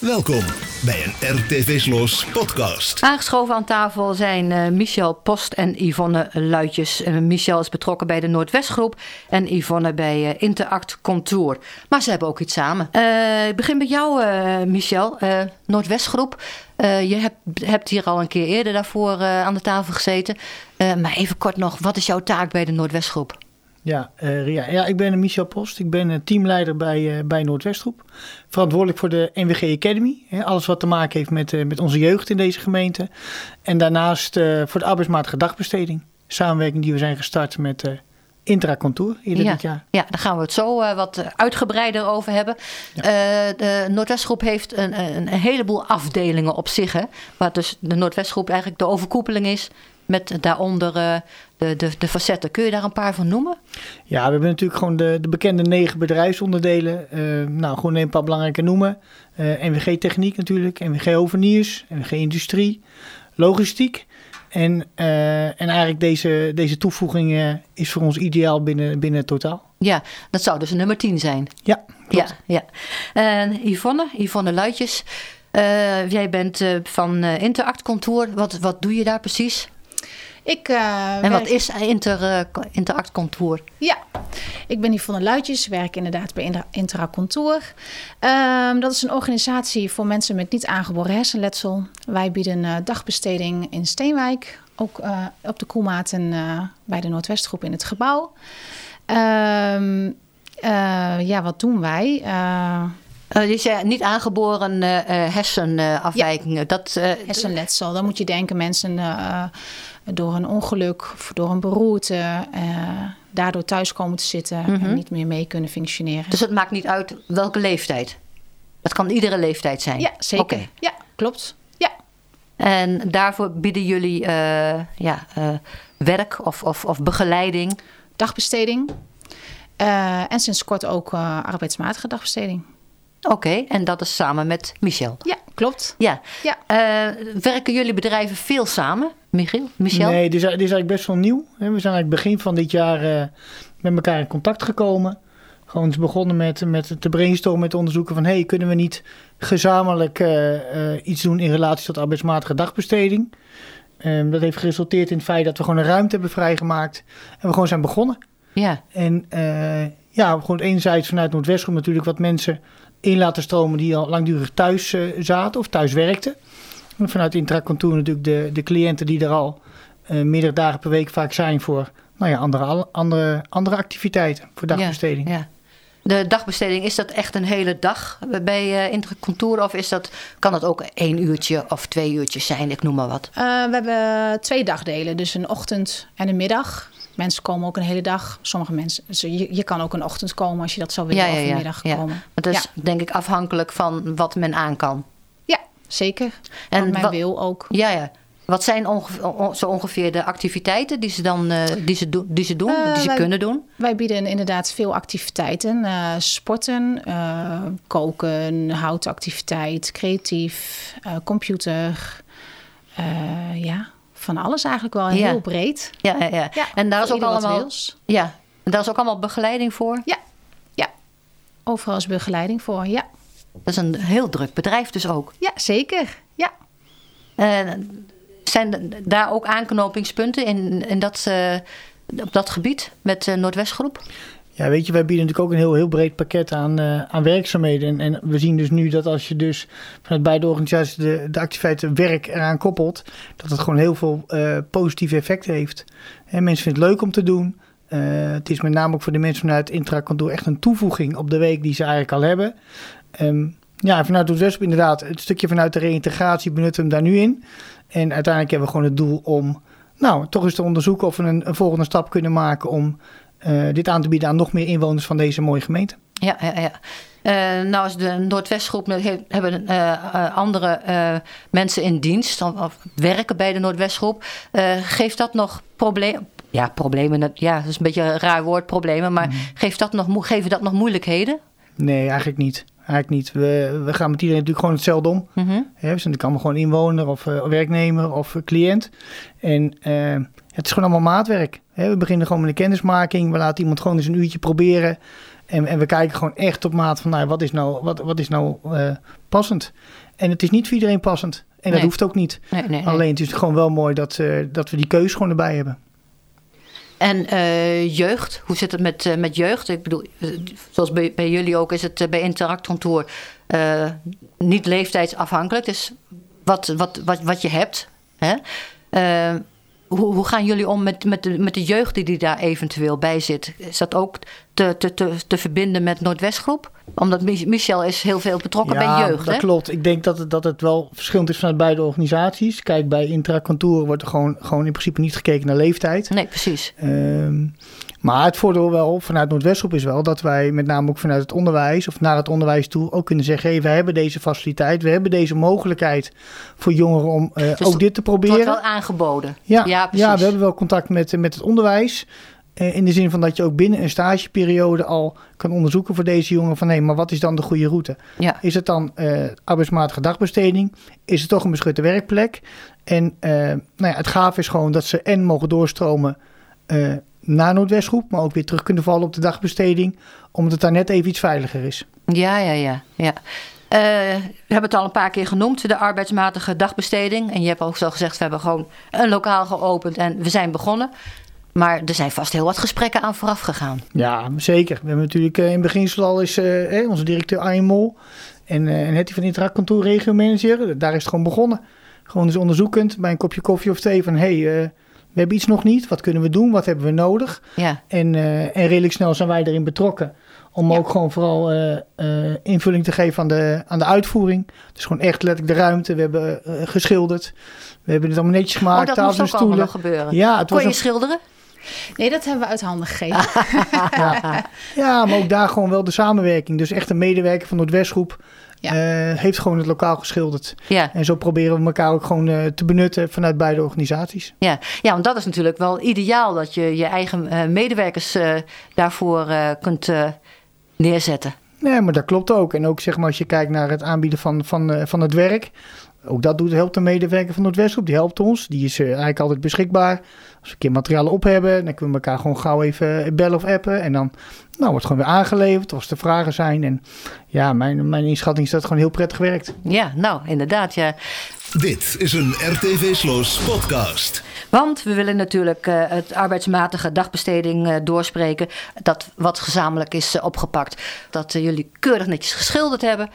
Welkom bij een RTV Slos podcast. Aangeschoven aan tafel zijn uh, Michel Post en Yvonne Luitjes. Uh, Michel is betrokken bij de Noordwestgroep en Yvonne bij uh, Interact Contour. Maar ze hebben ook iets samen. ik begin met jou, Michel. Noordwestgroep. je hebt, hebt, hier al een keer eerder daarvoor aan de tafel gezeten. maar even kort nog, wat is jouw taak bij de Noordwestgroep? Ja, uh, Ria. ja, ik ben Michel Post. Ik ben teamleider bij, uh, bij Noordwestgroep. Verantwoordelijk voor de NWG Academy. Hè, alles wat te maken heeft met, uh, met onze jeugd in deze gemeente. En daarnaast voor de arbeidsmatige dagbesteding. Samenwerking die we zijn gestart met Intracontour ieder ja, dit jaar. Ja, daar gaan we het zo wat uitgebreider over hebben. Ja. de Noordwestgroep heeft een, een, heleboel afdelingen op zich. Hè, waar dus de Noordwestgroep eigenlijk de overkoepeling is met daaronder uh, de, de, de facetten. Kun je daar een paar van noemen? Ja, we hebben natuurlijk gewoon de, de bekende negen bedrijfsonderdelen. Uh, nou, gewoon een paar belangrijke noemen. Uh, NWG Techniek natuurlijk, NWG Overniers, NWG Industrie, Logistiek. En, en eigenlijk deze, deze toevoeging is voor ons ideaal binnen, binnen het totaal. Ja, dat zou dus nummer 10 zijn. Ja, klopt. Ja, ja. En Yvonne, Yvonne Luitjes. jij bent van Interact Contour. Wat, wat doe je daar precies? Ik, uh, en wat is inter, uh, Interact Contour? Ja, ik ben Yvonne Luitjes, werk inderdaad bij Interact Contour. Um, dat is een organisatie voor mensen met niet aangeboren hersenletsel. Wij bieden uh, dagbesteding in Steenwijk, ook op de Koelmaat en bij de Noordwestgroep in het gebouw. Um, ja, wat doen wij? Uh, je zei niet aangeboren uh, hersenafwijkingen. Ja. Dat, uh, hersenletsel. Dan moet je denken mensen door een ongeluk of door een beroerte daardoor thuis komen te zitten en niet meer mee kunnen functioneren. Dus het maakt niet uit welke leeftijd? Dat kan iedere leeftijd zijn? Ja, zeker. Okay. Ja, klopt. Ja. En daarvoor bieden jullie ja, werk of, of, of begeleiding? Dagbesteding. en sinds kort ook arbeidsmatige dagbesteding. Oké, en dat is samen met Michel. Ja, klopt. Ja. ja. Uh, werken jullie bedrijven veel samen, Michiel? Michel? Nee, dit is, dit is eigenlijk best wel nieuw. We zijn eigenlijk begin van dit jaar uh, met elkaar in contact gekomen. Gewoon begonnen met, met te brainstormen, met te onderzoeken van... hey, kunnen we niet gezamenlijk uh, iets doen in relatie tot arbeidsmatige dagbesteding? Um, dat heeft geresulteerd in het feit dat we gewoon een ruimte hebben vrijgemaakt. En we gewoon zijn begonnen. Ja. En ja, gewoon enerzijds vanuit Noordwestgroep natuurlijk wat mensen in laten stromen die al langdurig thuis uh, zaten of thuis werkten. En vanuit Intracontour natuurlijk de, de cliënten die er al uh, meerdere dagen per week vaak zijn voor nou ja, andere, andere, andere activiteiten, voor dagbesteding. Ja, ja. De dagbesteding, is dat echt een hele dag bij uh, Intracontour of is dat, kan dat ook één uurtje of twee uurtjes zijn, ik noem maar wat? we hebben twee dagdelen, dus een ochtend en een middag. Mensen komen ook een hele dag. Sommige mensen, je, je kan ook een ochtend komen als je dat zou willen, ja, ja, of een middag ja. komen. Maar dat is denk ik afhankelijk van wat men aan kan. Ja, zeker. En wat men wil ook. Ja, ja. Wat zijn ongeveer, zo ongeveer de activiteiten die ze dan uh, die ze, do, die ze doen, uh, die ze wij, kunnen doen? Wij bieden inderdaad veel activiteiten. Uh, sporten, koken, houtactiviteit, creatief, computer. ja, van alles eigenlijk wel heel ja. breed. Ja, ja, ja. ja en daar is ook allemaal. Ja, en daar is ook allemaal begeleiding voor. Ja, ja. Overal is begeleiding voor. Ja. Dat is een heel druk bedrijf, dus ook. Ja, zeker. Ja. Uh, zijn daar ook aanknopingspunten in, in dat, uh, op dat gebied met de Noordwestgroep? Ja, weet je, wij bieden natuurlijk ook een heel, heel breed pakket aan, uh, aan werkzaamheden. En, en, we zien dus nu dat als je dus vanuit beide organisaties de, de activiteiten werk eraan koppelt, dat het gewoon heel veel uh, positieve effecten heeft. En mensen vinden het leuk om te doen. Uh, het is met name ook voor de mensen vanuit Intracontour echt een toevoeging op de week die ze eigenlijk al hebben. Um, ja, vanuit het inderdaad, het stukje vanuit de reïntegratie benutten we hem daar nu in. En uiteindelijk hebben we gewoon het doel om, nou, toch eens te onderzoeken of we een, een volgende stap kunnen maken om dit aan te bieden aan nog meer inwoners van deze mooie gemeente. Ja, ja, ja. Uh, nou is de Noordwestgroep hebben uh, andere mensen in dienst of, of, werken bij de Noordwestgroep. geeft dat nog problemen? Ja, problemen. Ja, dat is een beetje een raar woord, problemen. Maar mm. geeft dat nog, geven dat nog moeilijkheden? Nee, eigenlijk niet. Eigenlijk niet. We, we gaan met iedereen natuurlijk gewoon hetzelfde om. Mm -hmm. He, we zijn allemaal gewoon inwoner of werknemer of cliënt. En het is gewoon allemaal maatwerk. We beginnen gewoon met een kennismaking. We laten iemand gewoon eens een uurtje proberen. En, en we kijken gewoon echt op maat van, nou, wat is nou, wat, wat is nou uh, passend? En het is niet voor iedereen passend. En dat hoeft ook niet. Nee, nee, Alleen het is gewoon wel mooi dat, uh, dat we die keuze gewoon erbij hebben. En uh, jeugd, hoe zit het met, uh, met jeugd? Ik bedoel, zoals bij, bij jullie ook is het bij Interactcontour niet leeftijdsafhankelijk. Dus wat, wat, wat, wat je hebt. Hè? Hoe, hoe gaan jullie om met, met, de, met de jeugd die, die daar eventueel bij zit? Is dat ook te, te, te, te verbinden met Noordwestgroep? Omdat Michel is heel veel betrokken ja, bij jeugd. dat hè? klopt. Ik denk dat het, dat het wel verschillend is vanuit beide organisaties. Kijk, bij Intracontour wordt er gewoon, gewoon in principe niet gekeken naar leeftijd. Nee, precies. Um, maar het voordeel wel vanuit Noordwestgroep is wel dat wij met name ook vanuit het onderwijs of naar het onderwijs toe ook kunnen zeggen: hey, we hebben deze faciliteit, we hebben deze mogelijkheid voor jongeren om uh, dus ook dit te proberen. Het wordt wel aangeboden. Ja, ja, ja, we hebben wel contact met, met het onderwijs. Uh, in de zin van dat je ook binnen een stageperiode al kan onderzoeken voor deze jongeren van hé, hey, maar wat is dan de goede route? Ja. Is het dan uh, arbeidsmatige dagbesteding? Is het toch een beschutte werkplek? En nou ja, het gaaf is gewoon dat ze en mogen doorstromen naar Noordwestgroep, maar ook weer terug kunnen vallen op de dagbesteding, omdat het daar net even iets veiliger is. Ja, ja, ja. ja. Uh, we hebben het al een paar keer genoemd, de arbeidsmatige dagbesteding. En je hebt ook zo gezegd, we hebben gewoon een lokaal geopend en we zijn begonnen. Maar er zijn vast heel wat gesprekken aan vooraf gegaan. Ja, zeker. We hebben natuurlijk uh, in beginsel al eens uh, onze directeur Arjen Mol en, en Hetty van Interactkantoor regio manager. Daar is het gewoon begonnen. Gewoon eens onderzoekend bij een kopje koffie of thee van... hey, we hebben iets nog niet, wat kunnen we doen, wat hebben we nodig? Ja. En, uh, en redelijk snel zijn wij erin betrokken. Om ook gewoon vooral uh, uh, invulling te geven aan de, aan de uitvoering. Dus gewoon echt letterlijk de ruimte. We hebben geschilderd. We hebben het allemaal netjes gemaakt. Oh, dat moest ook stoelen. nog gebeuren. Ja, het Kon was je schilderen? Nee, dat hebben we uit handen gegeven. ja. ja, maar ook daar gewoon wel de samenwerking. Dus echt een medewerker van Noordwestgroep ja. uh, heeft gewoon het lokaal geschilderd. Ja. En zo proberen we elkaar ook gewoon uh, te benutten vanuit beide organisaties. Ja. ja, want dat is natuurlijk wel ideaal dat je je eigen uh, medewerkers daarvoor kunt neerzetten. Nee, maar dat klopt ook. En ook zeg maar als je kijkt naar het aanbieden van, van, van het werk. Ook dat doet, helpt de medewerker van Noordwestgroep. Die helpt ons. Die is eigenlijk altijd beschikbaar. Als we een keer materialen op hebben, dan kunnen we elkaar gewoon gauw even bellen of appen. En dan nou, wordt gewoon weer aangeleverd als er vragen zijn. En ja, mijn, mijn inschatting is dat het gewoon heel prettig werkt. Ja, nou, inderdaad, ja. Dit is een RTV Slos podcast. Want we willen natuurlijk uh, het arbeidsmatige dagbesteding uh, doorspreken. Dat wat gezamenlijk is uh, opgepakt. Dat jullie keurig netjes geschilderd hebben.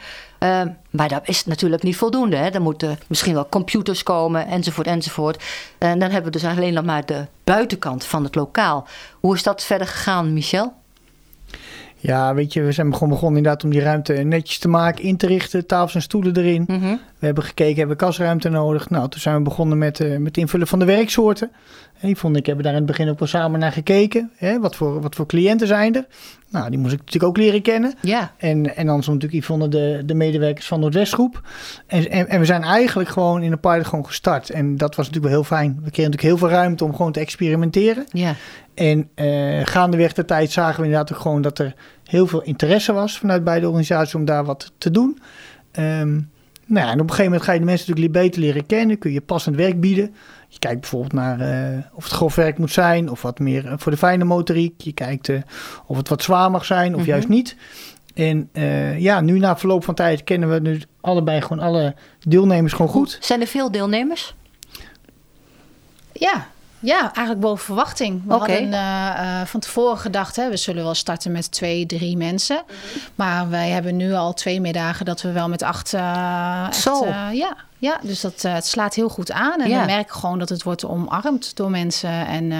Maar dat is natuurlijk niet voldoende. Hè. Er moeten misschien wel computers komen enzovoort enzovoort. En dan hebben we dus alleen nog maar de buitenkant van het lokaal. Hoe is dat verder gegaan, Michel? Ja, weet je, we zijn gewoon begonnen inderdaad om die ruimte netjes te maken, in te richten, tafels en stoelen erin. Mm -hmm. We hebben gekeken, hebben we kasruimte nodig? Nou, toen zijn we begonnen met, uh, met invullen van de werksoorten. En die vond ik, hebben daar in het begin ook wel samen naar gekeken. Hè? Wat, voor, wat voor cliënten zijn er? Nou, die moest ik natuurlijk ook leren kennen. Ja. En, en dan zo natuurlijk Yvonne de, de medewerkers van Noordwestgroep. En, en, en we zijn eigenlijk gewoon in een pilot gewoon gestart. En dat was natuurlijk wel heel fijn. We kregen natuurlijk heel veel ruimte om gewoon te experimenteren. Ja. En uh, gaandeweg de tijd zagen we inderdaad ook gewoon dat er heel veel interesse was vanuit beide organisaties om daar wat te doen. Um, nou ja, en op een gegeven moment ga je de mensen natuurlijk beter leren kennen. Kun je passend werk bieden. Je kijkt bijvoorbeeld naar uh, of het grof werk moet zijn of wat meer voor de fijne motoriek. Je kijkt uh, of het wat zwaar mag zijn of mm -hmm. juist niet. En uh, ja, nu na verloop van tijd kennen we dus allebei gewoon alle deelnemers gewoon goed. Zijn er veel deelnemers? Ja, ja, eigenlijk boven verwachting. We okay. hadden uh, uh, van tevoren gedacht, hè, we zullen wel starten met twee, drie mensen. Mm -hmm. Maar wij hebben nu al twee middagen dat we wel met acht... Uh, Zo? Ja, ja, dus dat, het slaat heel goed aan. En Ja. we merken gewoon dat het wordt omarmd door mensen. En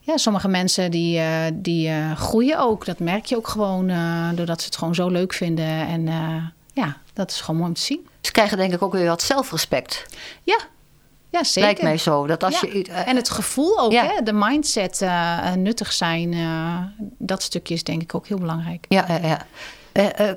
ja, sommige mensen die, die groeien ook. Dat merk je ook gewoon doordat ze het gewoon zo leuk vinden. En ja, dat is gewoon mooi om te zien. Ze krijgen denk ik ook weer wat zelfrespect. Ja, ja, zeker. Lijkt mij zo. Dat als Ja, je, uh, En het gevoel ook, Ja. hè? de mindset, eh, eh, nuttig zijn. eh, dat stukje is denk ik ook heel belangrijk. Ja, ja, ja. Eh, eh,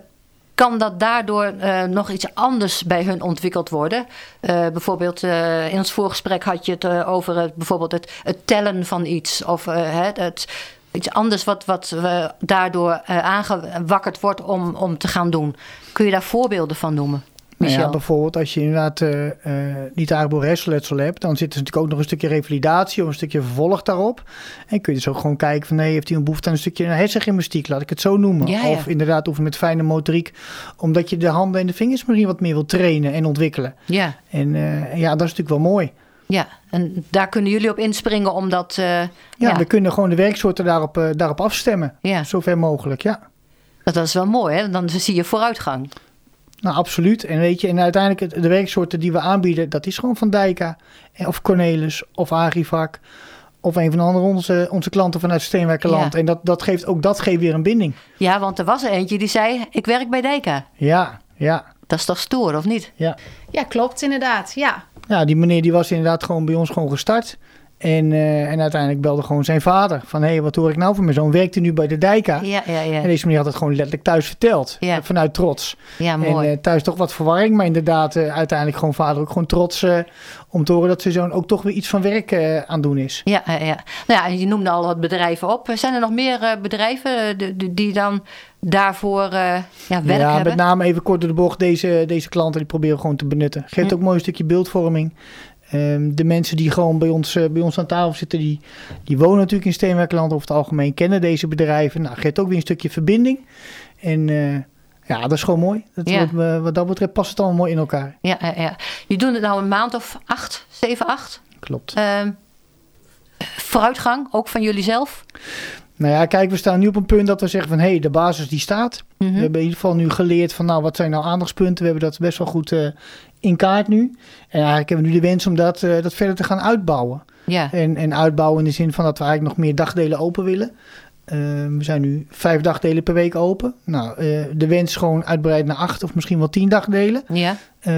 kan dat daardoor eh, nog iets anders bij hun ontwikkeld worden? Eh, bijvoorbeeld eh, in ons voorgesprek had je het eh, over het, bijvoorbeeld het, het tellen van iets. Of eh, het, het, iets anders wat, wat we daardoor eh, aangewakkerd wordt om, om te gaan doen. Kun je daar voorbeelden van noemen? Nou Michel? ja, bijvoorbeeld als je inderdaad eh, eh, niet hersenletsel hebt, dan zit er natuurlijk ook nog een stukje revalidatie of een stukje vervolg daarop. En kun je dus ook gewoon kijken van nee, heeft hij een behoefte aan een stukje hersengymnastiek, laat ik het zo noemen. Ja, ja. Of inderdaad oefenen met fijne motoriek, omdat je de handen en de vingers misschien wat meer wil trainen en ontwikkelen. ja, En eh, ja, dat is natuurlijk wel mooi. ja, en daar kunnen jullie op inspringen omdat... eh, Ja, ja, we kunnen gewoon de werksoorten daarop, daarop afstemmen. Ja. Zover mogelijk, ja. dat is wel mooi, hè? Dan zie je vooruitgang. Nou, absoluut. En weet je, en uiteindelijk de werksoorten die we aanbieden, dat is gewoon van Dijka eh, of Cornelis of Agrivac of een van de andere onze, onze klanten vanuit Steenwijkerland. Ja. En dat, dat geeft ook dat geeft weer een binding. Ja, want er was er eentje die zei, ik werk bij Dijka. Ja, ja, Dat is toch stoer, of niet? ja. Ja, klopt inderdaad. Ja. Ja, die meneer die was inderdaad gewoon bij ons gewoon gestart. En, eh, en uiteindelijk belde gewoon zijn vader van, hé, hey, wat hoor ik nou van mijn zoon? Werkte nu bij de Dijka. Ja, ja, ja. En deze meneer had het gewoon letterlijk thuis verteld. Ja. Vanuit trots. Ja, mooi. En eh, thuis toch wat verwarring, maar inderdaad eh, uiteindelijk gewoon vader ook gewoon trots om te horen dat zijn zoon ook toch weer iets van werk aan doen is. Ja, ja, ja. Nou ja, je noemde al wat bedrijven op. Zijn er nog meer bedrijven de- die dan daarvoor eh, ja, werk ja, hebben? met name even kort door de bocht, deze, deze klanten die proberen gewoon te benutten. Geeft Hm. ook mooi een stukje beeldvorming. Ehm, de mensen die gewoon bij ons, eh, bij ons aan tafel zitten, die, die wonen natuurlijk in Steenwerkland over het algemeen, kennen deze bedrijven. Nou, geeft ook weer een stukje verbinding. En eh, ja, dat is gewoon mooi. Dat Ja. wordt, eh, wat dat betreft past het allemaal mooi in elkaar. Ja, ja, ja. Je doet het nou een maand of acht, zeven, acht. Klopt. Ehm, vooruitgang, ook van jullie zelf. Nou ja, kijk, we staan nu op een punt dat we zeggen van hé, hey, de basis die staat. Mhm. We hebben in ieder geval nu geleerd van nou, wat zijn nou aandachtspunten. We hebben dat best wel goed eh, in kaart nu. En eigenlijk hebben we nu de wens om dat, eh, dat verder te gaan uitbouwen. Ja, En, en uitbouwen in de zin van dat we eigenlijk nog meer dagdelen open willen. Eh, we zijn nu vijf dagdelen per week open. Nou, eh, de wens is gewoon uitbreiden naar acht of misschien wel tien dagdelen. ja,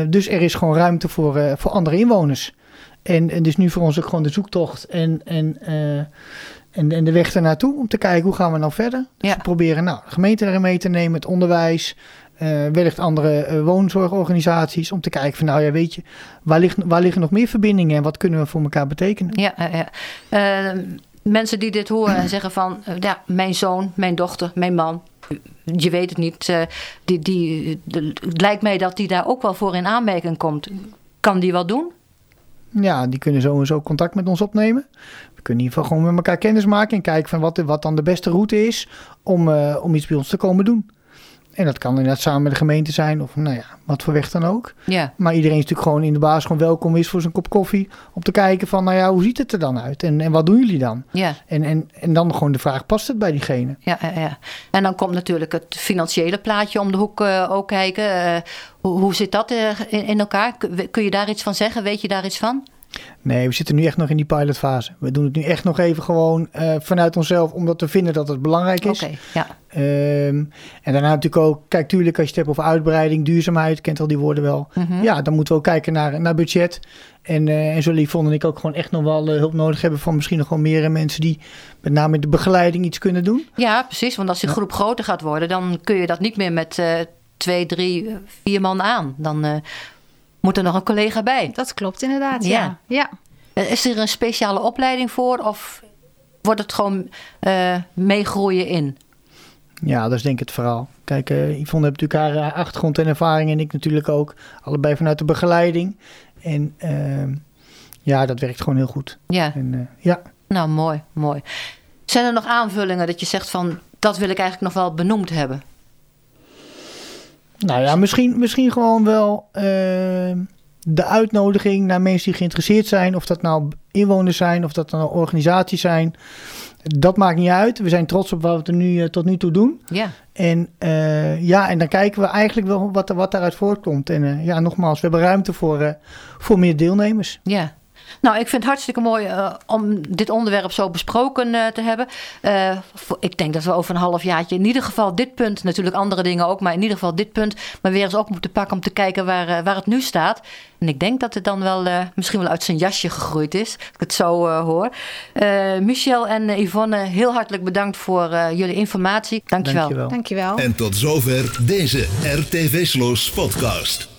dus er is gewoon ruimte voor, voor andere inwoners. En, en dus nu voor ons ook gewoon de zoektocht en, en, en, en de weg ernaartoe om te kijken hoe gaan we nou verder. Dus Ja. we proberen nou, de gemeente erin mee te nemen, het onderwijs, eh, wellicht andere eh, woonzorgorganisaties. Om te kijken van nou ja, weet je, waar, ligt, waar liggen nog meer verbindingen en wat kunnen we voor elkaar betekenen? ja, ja. ja. Ehm, mensen die dit horen en zeggen van... eh, ja, mijn zoon, mijn dochter, mijn man... Je weet het niet. eh, die, die, de- het lijkt mij dat die daar ook wel voor in aanmerking komt. Kan die wat doen? Ja, die kunnen zo en zo contact met ons opnemen. We kunnen in ieder geval gewoon met elkaar kennis maken en kijken van wat, wat dan de beste route is om, eh, om iets bij ons te komen doen. En dat kan inderdaad samen met de gemeente zijn of nou ja, wat voor weg dan ook. Ja, Maar iedereen is natuurlijk gewoon in de basis gewoon welkom is voor zijn kop koffie. Om te kijken van nou ja, hoe ziet het er dan uit? En, en wat doen jullie dan? ja. En, en, en dan gewoon de vraag, past het bij diegene? Ja, ja, ja. En dan komt natuurlijk het financiële plaatje om de hoek eh, ook kijken. Eh, hoe, hoe zit dat in, in elkaar? Kun je daar iets van zeggen? Weet je daar iets van? Nee, we zitten nu echt nog in die pilotfase. We doen het nu echt nog even gewoon eh, vanuit onszelf, omdat we vinden dat het belangrijk is. Oké, ja. Ehm, en daarna natuurlijk ook, kijk, tuurlijk, als je het hebt over uitbreiding, duurzaamheid, kent al die woorden wel. Mhm. Ja, dan moeten we ook kijken naar, naar budget. En, eh en zo lief vond ik ook gewoon echt nog wel eh, hulp nodig hebben van misschien nog wel meer mensen die met name in de begeleiding iets kunnen doen. Ja, precies. Want als die groep groter gaat worden, dan kun je dat niet meer met twee, drie, vier man aan. Dan moet er nog een collega bij. Dat klopt inderdaad, Ja. ja. ja. Eh, Is er een speciale opleiding voor of wordt het gewoon eh, meegroeien in? Ja, dat is denk ik het verhaal. Kijk, eh Yvonne heeft natuurlijk haar achtergrond en ervaring en ik natuurlijk ook. Allebei vanuit de begeleiding. En ehm, ja, dat werkt gewoon heel goed. Ja, En eh, ja, nou mooi, mooi. Zijn er nog aanvullingen dat je zegt van dat wil ik eigenlijk nog wel benoemd hebben? Nou ja, misschien, misschien gewoon wel ehm, de uitnodiging naar mensen die geïnteresseerd zijn. Of dat nou inwoners zijn, of dat nou organisaties zijn. Dat maakt niet uit. We zijn trots op wat we er nu, eh, tot nu toe doen. Ja, En eh, ja, en dan kijken we eigenlijk wel wat, wat daaruit voortkomt. En eh, ja, nogmaals, we hebben ruimte voor, voor meer deelnemers. ja. Nou, ik vind het hartstikke mooi eh, om dit onderwerp zo besproken eh, te hebben. Eh, ik denk dat we over een half jaartje in ieder geval dit punt, natuurlijk andere dingen ook, maar in ieder geval dit punt, maar weer eens op moeten pakken om te kijken waar, waar het nu staat. En ik denk dat het dan wel eh, misschien wel uit zijn jasje gegroeid is, als ik het zo eh, hoor. Eh, Michel en Yvonne, heel hartelijk bedankt voor eh, jullie informatie. Dankjewel. Dankjewel. Dankjewel. En tot zover deze RTV Sloos podcast.